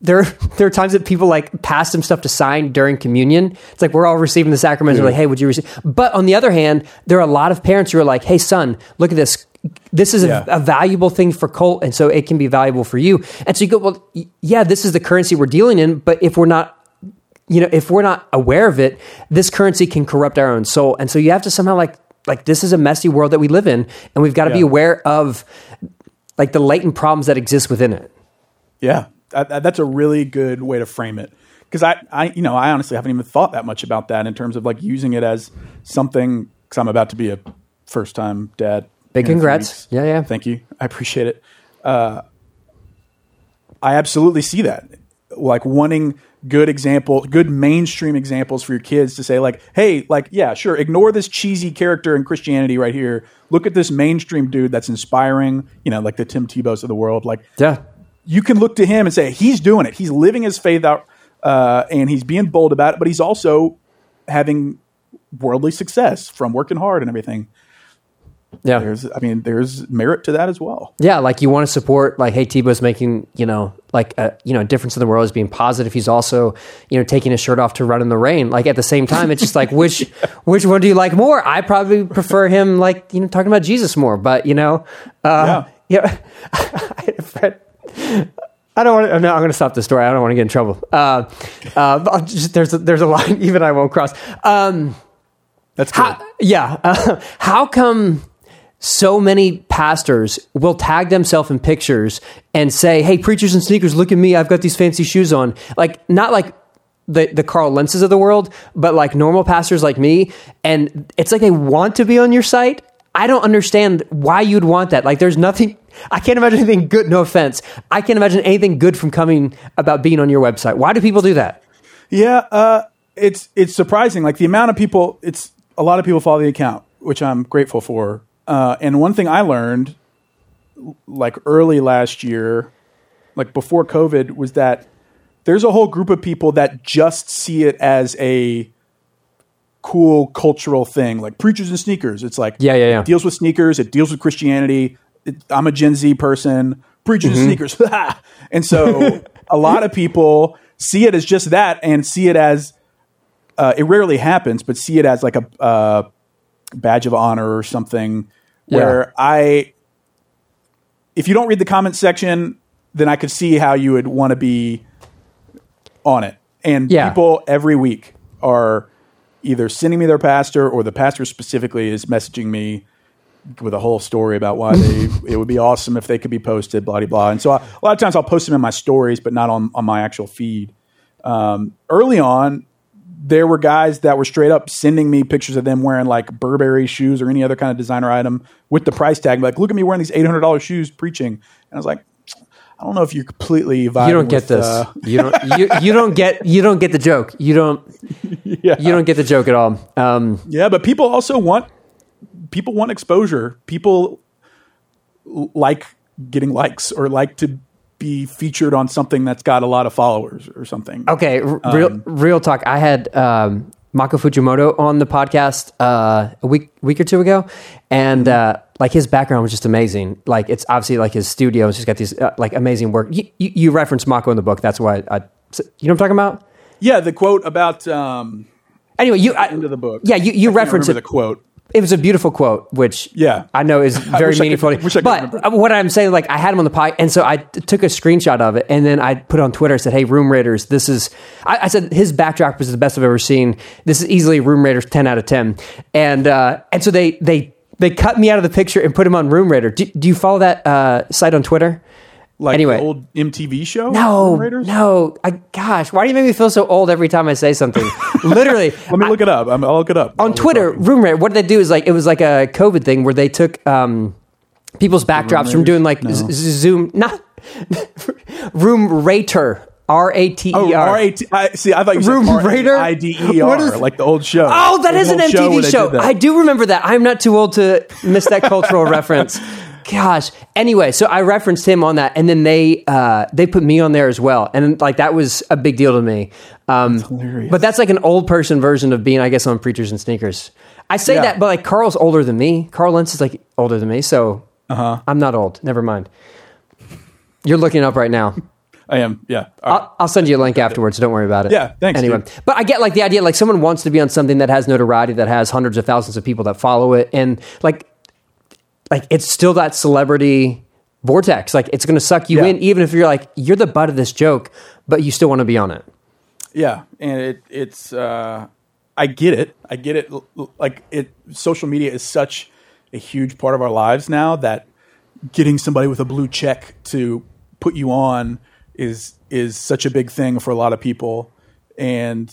there there are times that people like pass him stuff to sign during communion. It's like we're all receiving the sacraments. They're like, hey, would you receive? But on the other hand, there are a lot of parents who are like, hey, son, look at this. This is Yeah. a, a valuable thing for Colt, and so it can be valuable for you. And so you go, well, yeah, this is the currency we're dealing in. But if we're not you know, if we're not aware of it, this currency can corrupt our own soul. And so you have to somehow like like this is a messy world that we live in, and we've got to be aware of like the latent problems that exist within it. Yeah, that, that- that's a really good way to frame it. Because I, I, you know, I honestly haven't even thought that much about that in terms of like using it as something. Because I'm about to be a first time dad. Big in a few congrats. Yeah, yeah. Thank you. I appreciate it. Uh, I absolutely see that. Like wanting good example, good mainstream examples for your kids to say, like, hey, like, yeah, sure, ignore this cheesy character in Christianity right here. Look at this mainstream dude that's inspiring, you know, like the Tim Tebow's of the world. Like, Yeah. you can look to him and say he's doing it. He's living his faith out, uh, and he's being bold about it. But he's also having worldly success from working hard and everything. Yeah. There's, I mean, there's merit to that as well. Yeah, like you want to support, like, hey, Tebow's making, you know, like a you know a difference in the world is being positive. He's also, you know, taking his shirt off to run in the rain. Like at the same time, it's just like which which one do you like more? I probably prefer him, like you know, talking about Jesus more. But you know, uh, yeah, I had a friend. I don't want to. No, I'm going to stop the story. I don't want to get in trouble. Uh, uh, just, there's a, there's a line even I won't cross. Um, That's good. how, yeah. Uh, how come so many pastors will tag themselves in pictures and say, "Hey, preachers and sneakers, look at me! I've got these fancy shoes on." Like not like the the Carl Lentzes of the world, but like normal pastors like me, and it's like they want to be on your site. I don't understand why you'd want that. Like, there's nothing. I can't imagine anything good. No offense. I can't imagine anything good from coming about being on your website. Why do people do that? Yeah, uh, it's it's surprising. Like the amount of people, it's a lot of people follow the account, which I'm grateful for. Uh, and one thing I learned, like early last year, like before COVID, was that there's a whole group of people that just see it as a cool cultural thing, like preachers and sneakers. It's like Yeah, yeah, yeah. It deals with sneakers. It deals with Christianity. It, I'm a Gen Z person. Preachers Mm-hmm. and sneakers. and so a lot of people see it as just that and see it as uh, it rarely happens, but see it as like a uh, badge of honor or something. Where I, if you don't read the comment section, then I could see how you would want to be on it. And Yeah. people every week are either sending me their pastor or the pastor specifically is messaging me with a whole story about why they it would be awesome if they could be posted, blah blah blah. And so I, a lot of times I'll post them in my stories, but not on on my actual feed. Um, early on, there were guys that were straight up sending me pictures of them wearing like Burberry shoes or any other kind of designer item with the price tag. Like, look at me wearing these eight hundred dollars shoes preaching. And I was like, I don't know if you're completely vibing You don't get with, this. uh, you don't. You, you don't get. You don't get the joke. You don't. yeah. You don't get the joke at all. Um, Yeah, but people also want people want exposure. People like getting likes or like to be featured on something that's got a lot of followers or something. okay, r- real Um, real talk. I had um, Mako Fujimura on the podcast uh, a week week or two ago, and uh, like his background was just amazing. Like it's obviously like his studio. He's got these uh, like amazing work. You, you, you reference Mako in the book. That's why I. You know what I'm talking about? Yeah, the quote about um, Anyway, you I, of the book. Yeah, you, you I reference it. the quote. It was a beautiful quote, which Yeah. I know is very wish I could- meaningful. I but remember. uh, what I'm saying, like I had him on the pod, and so I t- took a screenshot of it, and then I put it on Twitter. I said, "Hey, Room Raiders, this is." I, I said his backdrop was the best I've ever seen. This is easily Room Raiders ten out of ten, and uh, and so they they they cut me out of the picture and put him on Room Raider. Do, do you follow that uh, site on Twitter? Like Anyway. the old MTV show? No, Raiders? no. I, gosh, why do you make me feel so old every time I say something? Literally, Let me look it up. I'm, I'll look it up. on Twitter. Room Rate, what did they do is like it was like a COVID thing where they took um, people's backdrops from doing like No. z- Zoom, not Room Rater, R A T Oh, E R. R A T. I see. I thought you said Room Raider? I D E R, like the old show. Oh, that The is an MTV they show. I do remember that. I'm not too old to miss that cultural reference. Gosh. Anyway, so I referenced him on that, and then they uh, they put me on there as well, and like that was a big deal to me. Um, hilarious. But that's like an old person version of being, I guess, on Preachers and Sneakers. I say Yeah. that, but like Carl's older than me. Carl Lentz is like older than me, so Uh-huh. I'm not old. Never mind. You're looking up right now. I am. Yeah. Right. I'll, I'll send you a link afterwards. Don't worry about it. Yeah, thanks, Anyway, dude. but I get like the idea. Like someone wants to be on something that has notoriety, that has hundreds of thousands of people that follow it, and like, like it's still that celebrity vortex. Like it's going to suck you Yeah. in, even if you're like you're the butt of this joke, but you still want to be on it. Yeah, and it it's uh, I get it. I get it. Like it, social media is such a huge part of our lives now that getting somebody with a blue check to put you on is is such a big thing for a lot of people. And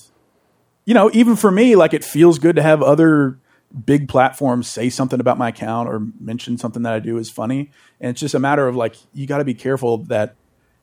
you know, even for me, like it feels good to have other big platforms say something about my account or mention something that I do is funny. And it's just a matter of like you got to be careful that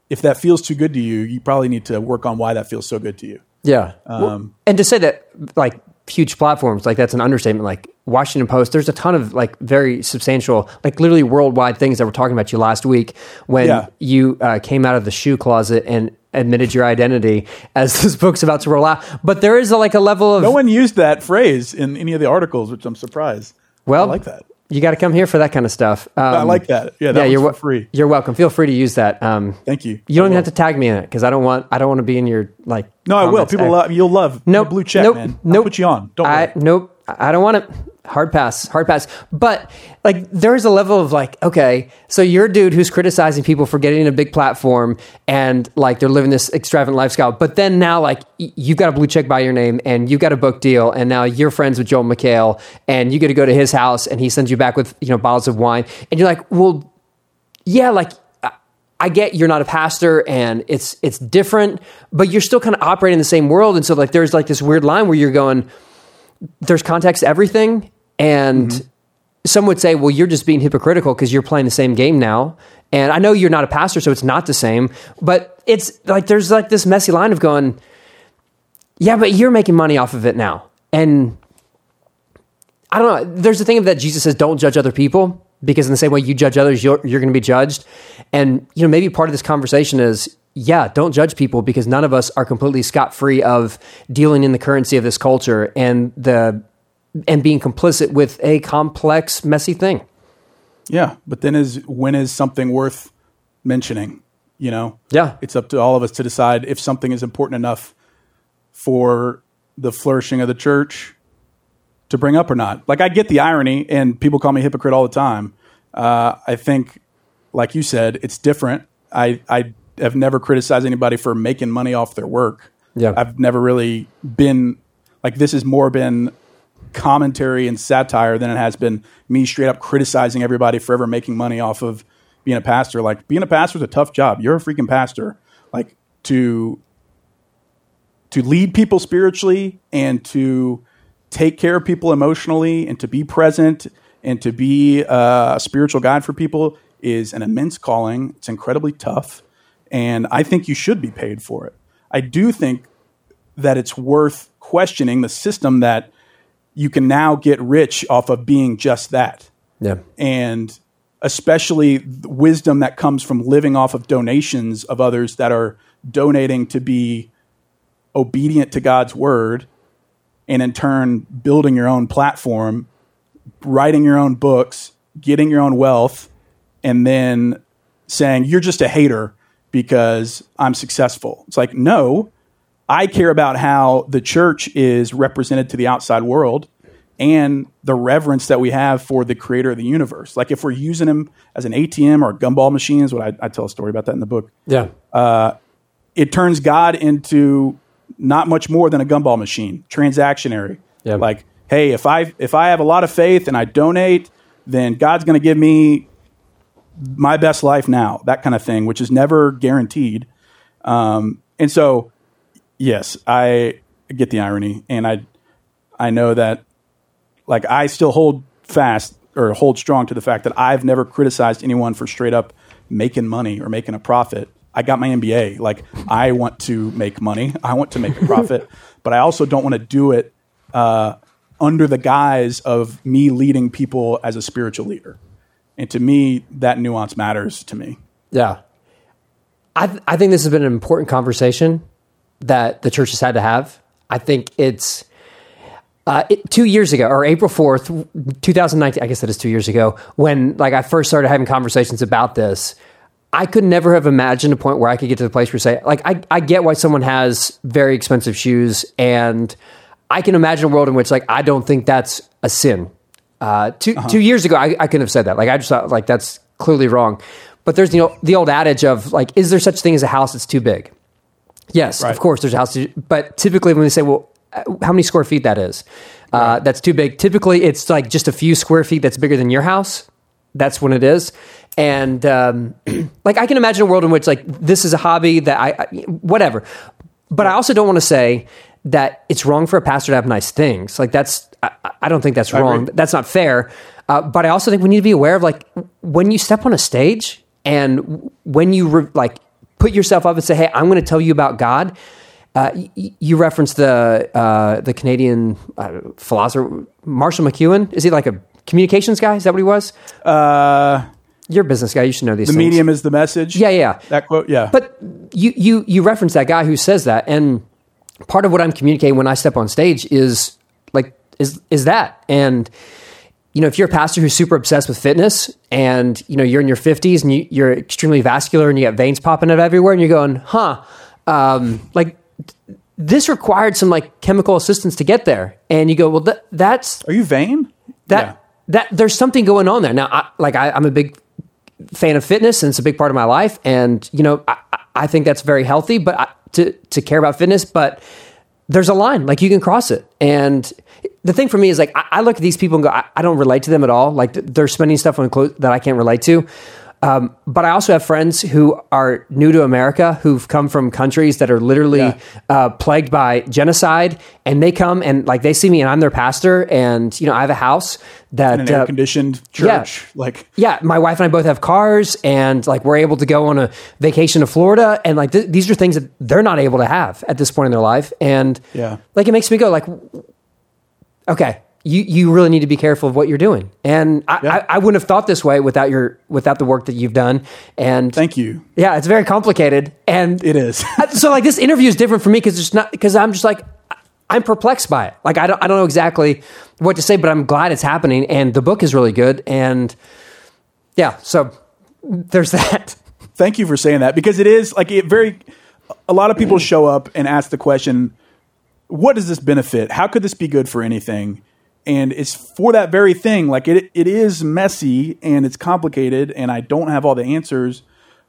if that feels too good to you, you probably need to work on why that feels so good to you. Yeah. Um, Well, and to say that like huge platforms, like that's an understatement. Like Washington Post, there's a ton of like very substantial, like literally worldwide things that were talking about you last week when Yeah. you uh, came out of the shoe closet and admitted your identity as this book's about to roll out. But there is a, like a level of No one used that phrase in any of the articles, which I'm surprised. well, I like that. You got to come here for that kind of stuff. Um, I like that. Yeah, that you're for free. You're welcome. Feel free to use that. Um, Thank you. you don't even have to tag me in it because I don't want. I don't want to be in your like. No, I will. People love. You'll love. Nope. the blue check, nope, man. Nope. I'll put you on. Don't I worry. nope. I I don't want it. Hard pass. Hard pass. But like, there's a level of like, okay, so you're a dude who's criticizing people for getting a big platform and like they're living this extravagant lifestyle. But then now, like, y- you've got a blue check by your name and you've got a book deal, and now you're friends with Joel McHale, and you get to go to his house, and he sends you back with you know bottles of wine, and you're like, well, yeah, like I- I get you're not a pastor and it's it's different, but you're still kind of operating in the same world. And so like there's like this weird line where you're going, there's context to everything, and mm-hmm. some would say, well, you're just being hypocritical because you're playing the same game now. And I know you're not a pastor, so it's not the same. But it's like there's like this messy line of going, yeah, but you're making money off of it now, and I don't know. There's the thing of that Jesus says, don't judge other people because in the same way you judge others, you're, you're going to be judged. And, you know, maybe part of this conversation is, yeah, don't judge people because none of us are completely scot free of dealing in the currency of this culture and the, and being complicit with a complex, messy thing. Yeah, but then is when is something worth mentioning? You know. Yeah. It's up to all of us to decide if something is important enough for the flourishing of the church to bring up or not. Like I get the irony, and people call me hypocrite all the time. Uh, I think, like you said, it's different. I I have never criticized anybody for making money off their work. Yeah. I've never really been like this. Has more been commentary and satire than it has been me straight up criticizing everybody forever making money off of being a pastor. Like being a pastor is a tough job. You're a freaking pastor. Like to to lead people spiritually and to take care of people emotionally and to be present and to be uh, a spiritual guide for people is an immense calling. It's incredibly tough. And I think you should be paid for it. I do think that it's worth questioning the system that you can now get rich off of being just that Yeah. and especially wisdom that comes from living off of donations of others that are donating to be obedient to God's word and in turn building your own platform, writing your own books, getting your own wealth, and then saying, You're just a hater because I'm successful. It's like, no, I care about how the church is represented to the outside world and the reverence that we have for the creator of the universe. Like if we're using him as an ATM or a gumball machine, is what I, I tell a story about that in the book. Yeah. It turns God into not much more than a gumball machine, transactionary. Yeah. Like, hey, if I if I have a lot of faith and I donate, then God's going to give me my best life now, that kind of thing, which is never guaranteed. Um, and so, yes, I get the irony, and I I know that like I still hold fast or hold strong to the fact that I've never criticized anyone for straight up making money or making a profit. I got my MBA. Like I want to make money. I want to make a profit, but I also don't want to do it uh, under the guise of me leading people as a spiritual leader. And to me, that nuance matters to me. Yeah. I, th- I think this has been an important conversation that the church has had to have. I think it's uh, it, two years ago, or April 4th, 2019, I guess that is two years ago, when like I first started having conversations about this. I could never have imagined a point where I could get to the place where say, like, I, I get why someone has very expensive shoes, and I can imagine a world in which, like, I don't think that's a sin. Uh, 2 Uh-huh. two years ago, I, I couldn't have said that. Like, I just thought, like, that's clearly wrong. But there's you know the old adage of like, is there such thing as a house that's too big? Yes, Right. of course, there's a house, but typically when they say, well, uh, how many square feet that is, uh, that's too big. Typically, it's like just a few square feet that's bigger than your house. That's when it is. And um, like, I can imagine a world in which like this is a hobby that I, I whatever. But I also don't want to say that it's wrong for a pastor to have nice things. Like that's, I, I don't think that's wrong. That's not fair. Uh, but I also think we need to be aware of like when you step on a stage and when you re- like put yourself up and say, "Hey, I'm going to tell you about God." Uh, y- you referenced the uh, the Canadian uh, philosopher Marshall McLuhan. Is he like a communications guy? Is that what he was? Uh, You're a business guy. You should know these the things. medium is the message. Yeah, yeah. That quote. Yeah. But you you you reference that guy who says that, and part of what I'm communicating when I step on stage is like is is that, and you know, if you're a pastor who's super obsessed with fitness, and you know you're in your 50s and you, you're extremely vascular and you got veins popping up everywhere, and you're going, huh, um, like this required some like chemical assistance to get there, and you go, well, that, that's Are you vain? that Yeah. that there's something going on there now I, like I, i'm a big fan of fitness and it's a big part of my life and you know i, I- I think that's very healthy but I, to to care about fitness but there's a line like you can cross it and the thing for me is like i, I look at these people and go I, I don't relate to them at all like they're spending stuff on clothes that i can't relate to um, but I also have friends who are new to America who've come from countries that are literally Yeah. uh, plagued by genocide, and they come and like they see me, and I'm their pastor, and you know I have a house that an uh, air conditioned yeah. church. Like yeah, my wife and I both have cars, and like we're able to go on a vacation to Florida, and like th- these are things that they're not able to have at this point in their life, and Yeah. like it makes me go like, okay, you you really need to be careful of what you're doing, and I, Yeah. I, I wouldn't have thought this way without your without the work that you've done, and thank you. yeah, it's very complicated, and It is. so like this interview is different for me because it's not because I'm just like I'm perplexed by it. Like I don't I don't know exactly what to say, but I'm glad it's happening, and the book is really good, and yeah, so there's that. Thank you for saying that because it is like it very. A lot of people show up and ask the question, "What does this benefit? How could this be good for anything?" And it's for that very thing. Like it, it is messy and it's complicated, and I don't have all the answers.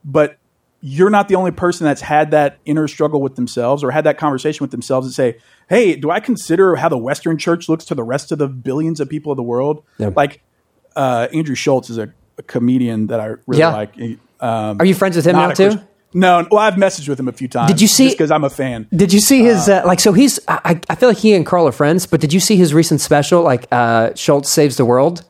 But you're not the only person that's had that inner struggle with themselves or had that conversation with themselves and say, "Hey, do I consider how the Western Church looks to the rest of the billions of people of the world?" Yeah. Like uh, Andrew Schulz is a, a comedian that I really Yeah. like. He- Um, Are you friends with him now too? Christian- No, well, I've messaged with him a few times. Did you see- because I'm a fan. Did you see his uh, like? So he's I, I feel like he and Carl are friends, but did you see his recent special like uh, Schulz saves the world?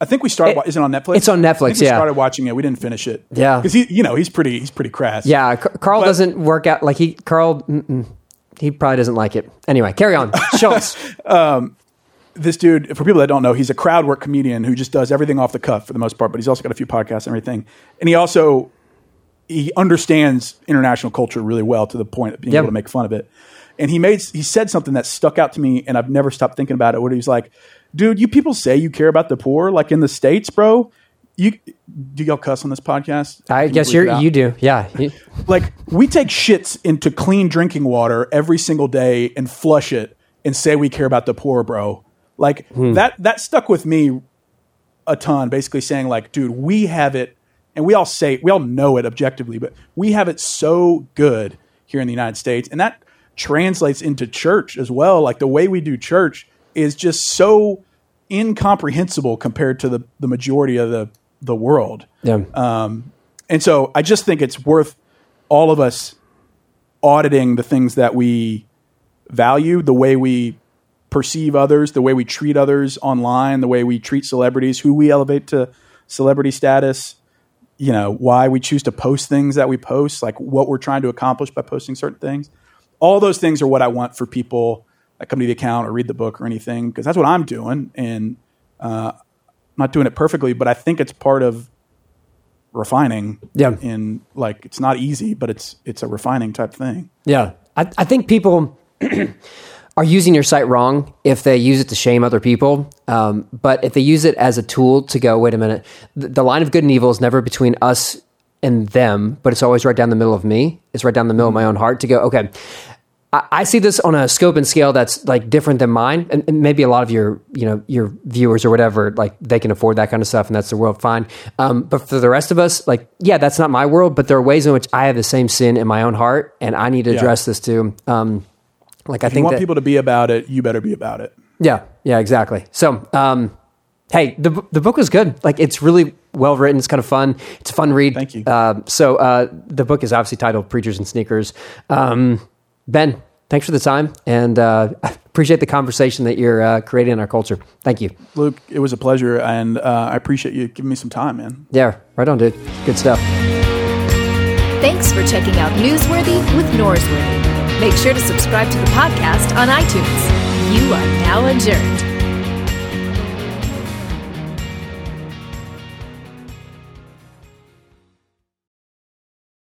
I think we started. It- is it on Netflix? it's on Netflix, we yeah. started watching it. We didn't finish it. Yeah. because he, you know, he's pretty. He's pretty crass. Yeah, Car- Carl But- doesn't work out like he Carl. Mm-mm, he probably doesn't like it. Anyway, carry on. Schulz. this dude, for people that don't know, he's a crowd work comedian who just does everything off the cuff for the most part. But he's also got a few podcasts and everything. And he also he understands international culture really well to the point of being Yep. able to make fun of it. And he made he said something that stuck out to me, and I've never stopped thinking about it. Where he's like, "Dude, you people say you care about the poor, like in the states, bro. You do y'all cuss on this podcast? I Can guess bleep you're you do. Yeah. Like we take shits into clean drinking water every single day and flush it and say we care about the poor, bro. Like hmm. that that stuck with me a ton, basically saying like, dude, we have it and we all say we all know it objectively, but we have it so good here in the United States. And that translates into church as well. Like the way we do church is just so incomprehensible compared to the, the majority of the the world. Yeah. Um, and so I just think it's worth all of us auditing the things that we value, the way we perceive others, the way we treat others online, the way we treat celebrities, who we elevate to celebrity status, you know, why we choose to post things that we post, like what we're trying to accomplish by posting certain things. All those things are what I want for people that come to the account or read the book or anything, because that's what I'm doing. And uh, I'm not doing it perfectly, but I think it's part of refining. Yeah. In like, it's not easy, but it's it's a refining type thing. Yeah. I, I think people are using your site wrong if they use it to shame other people. Um, but if they use it as a tool to go, wait a minute, the, the line of good and evil is never between us and them, but it's always right down the middle of me. It's right down the middle of my own heart to go, okay, I, I see this on a scope and scale that's like different than mine. And, and maybe a lot of your, you know, your viewers or whatever, like they can afford that kind of stuff and that's the world, fine. Um, but for the rest of us, like, yeah, that's not my world, but there are ways in which I have the same sin in my own heart and I need to Yeah. address this too. Um, like I If you think want that, people to be about it, you better be about it. yeah, yeah, exactly. So, um, hey, the the book was good. Like it's really well written. It's kind of fun. It's a fun read. Thank you. Um, so uh, the book is obviously titled "Preachers and Sneakers." Um, ben, thanks for the time, and uh, I appreciate the conversation that you're uh, creating in our culture. Thank you. Luke, it was a pleasure, and uh, I appreciate you giving me some time, man. Yeah, right on, dude. Good stuff. Thanks for checking out Newsworthy with Norsworthy. Make sure to subscribe to the podcast on iTunes. You are now adjourned.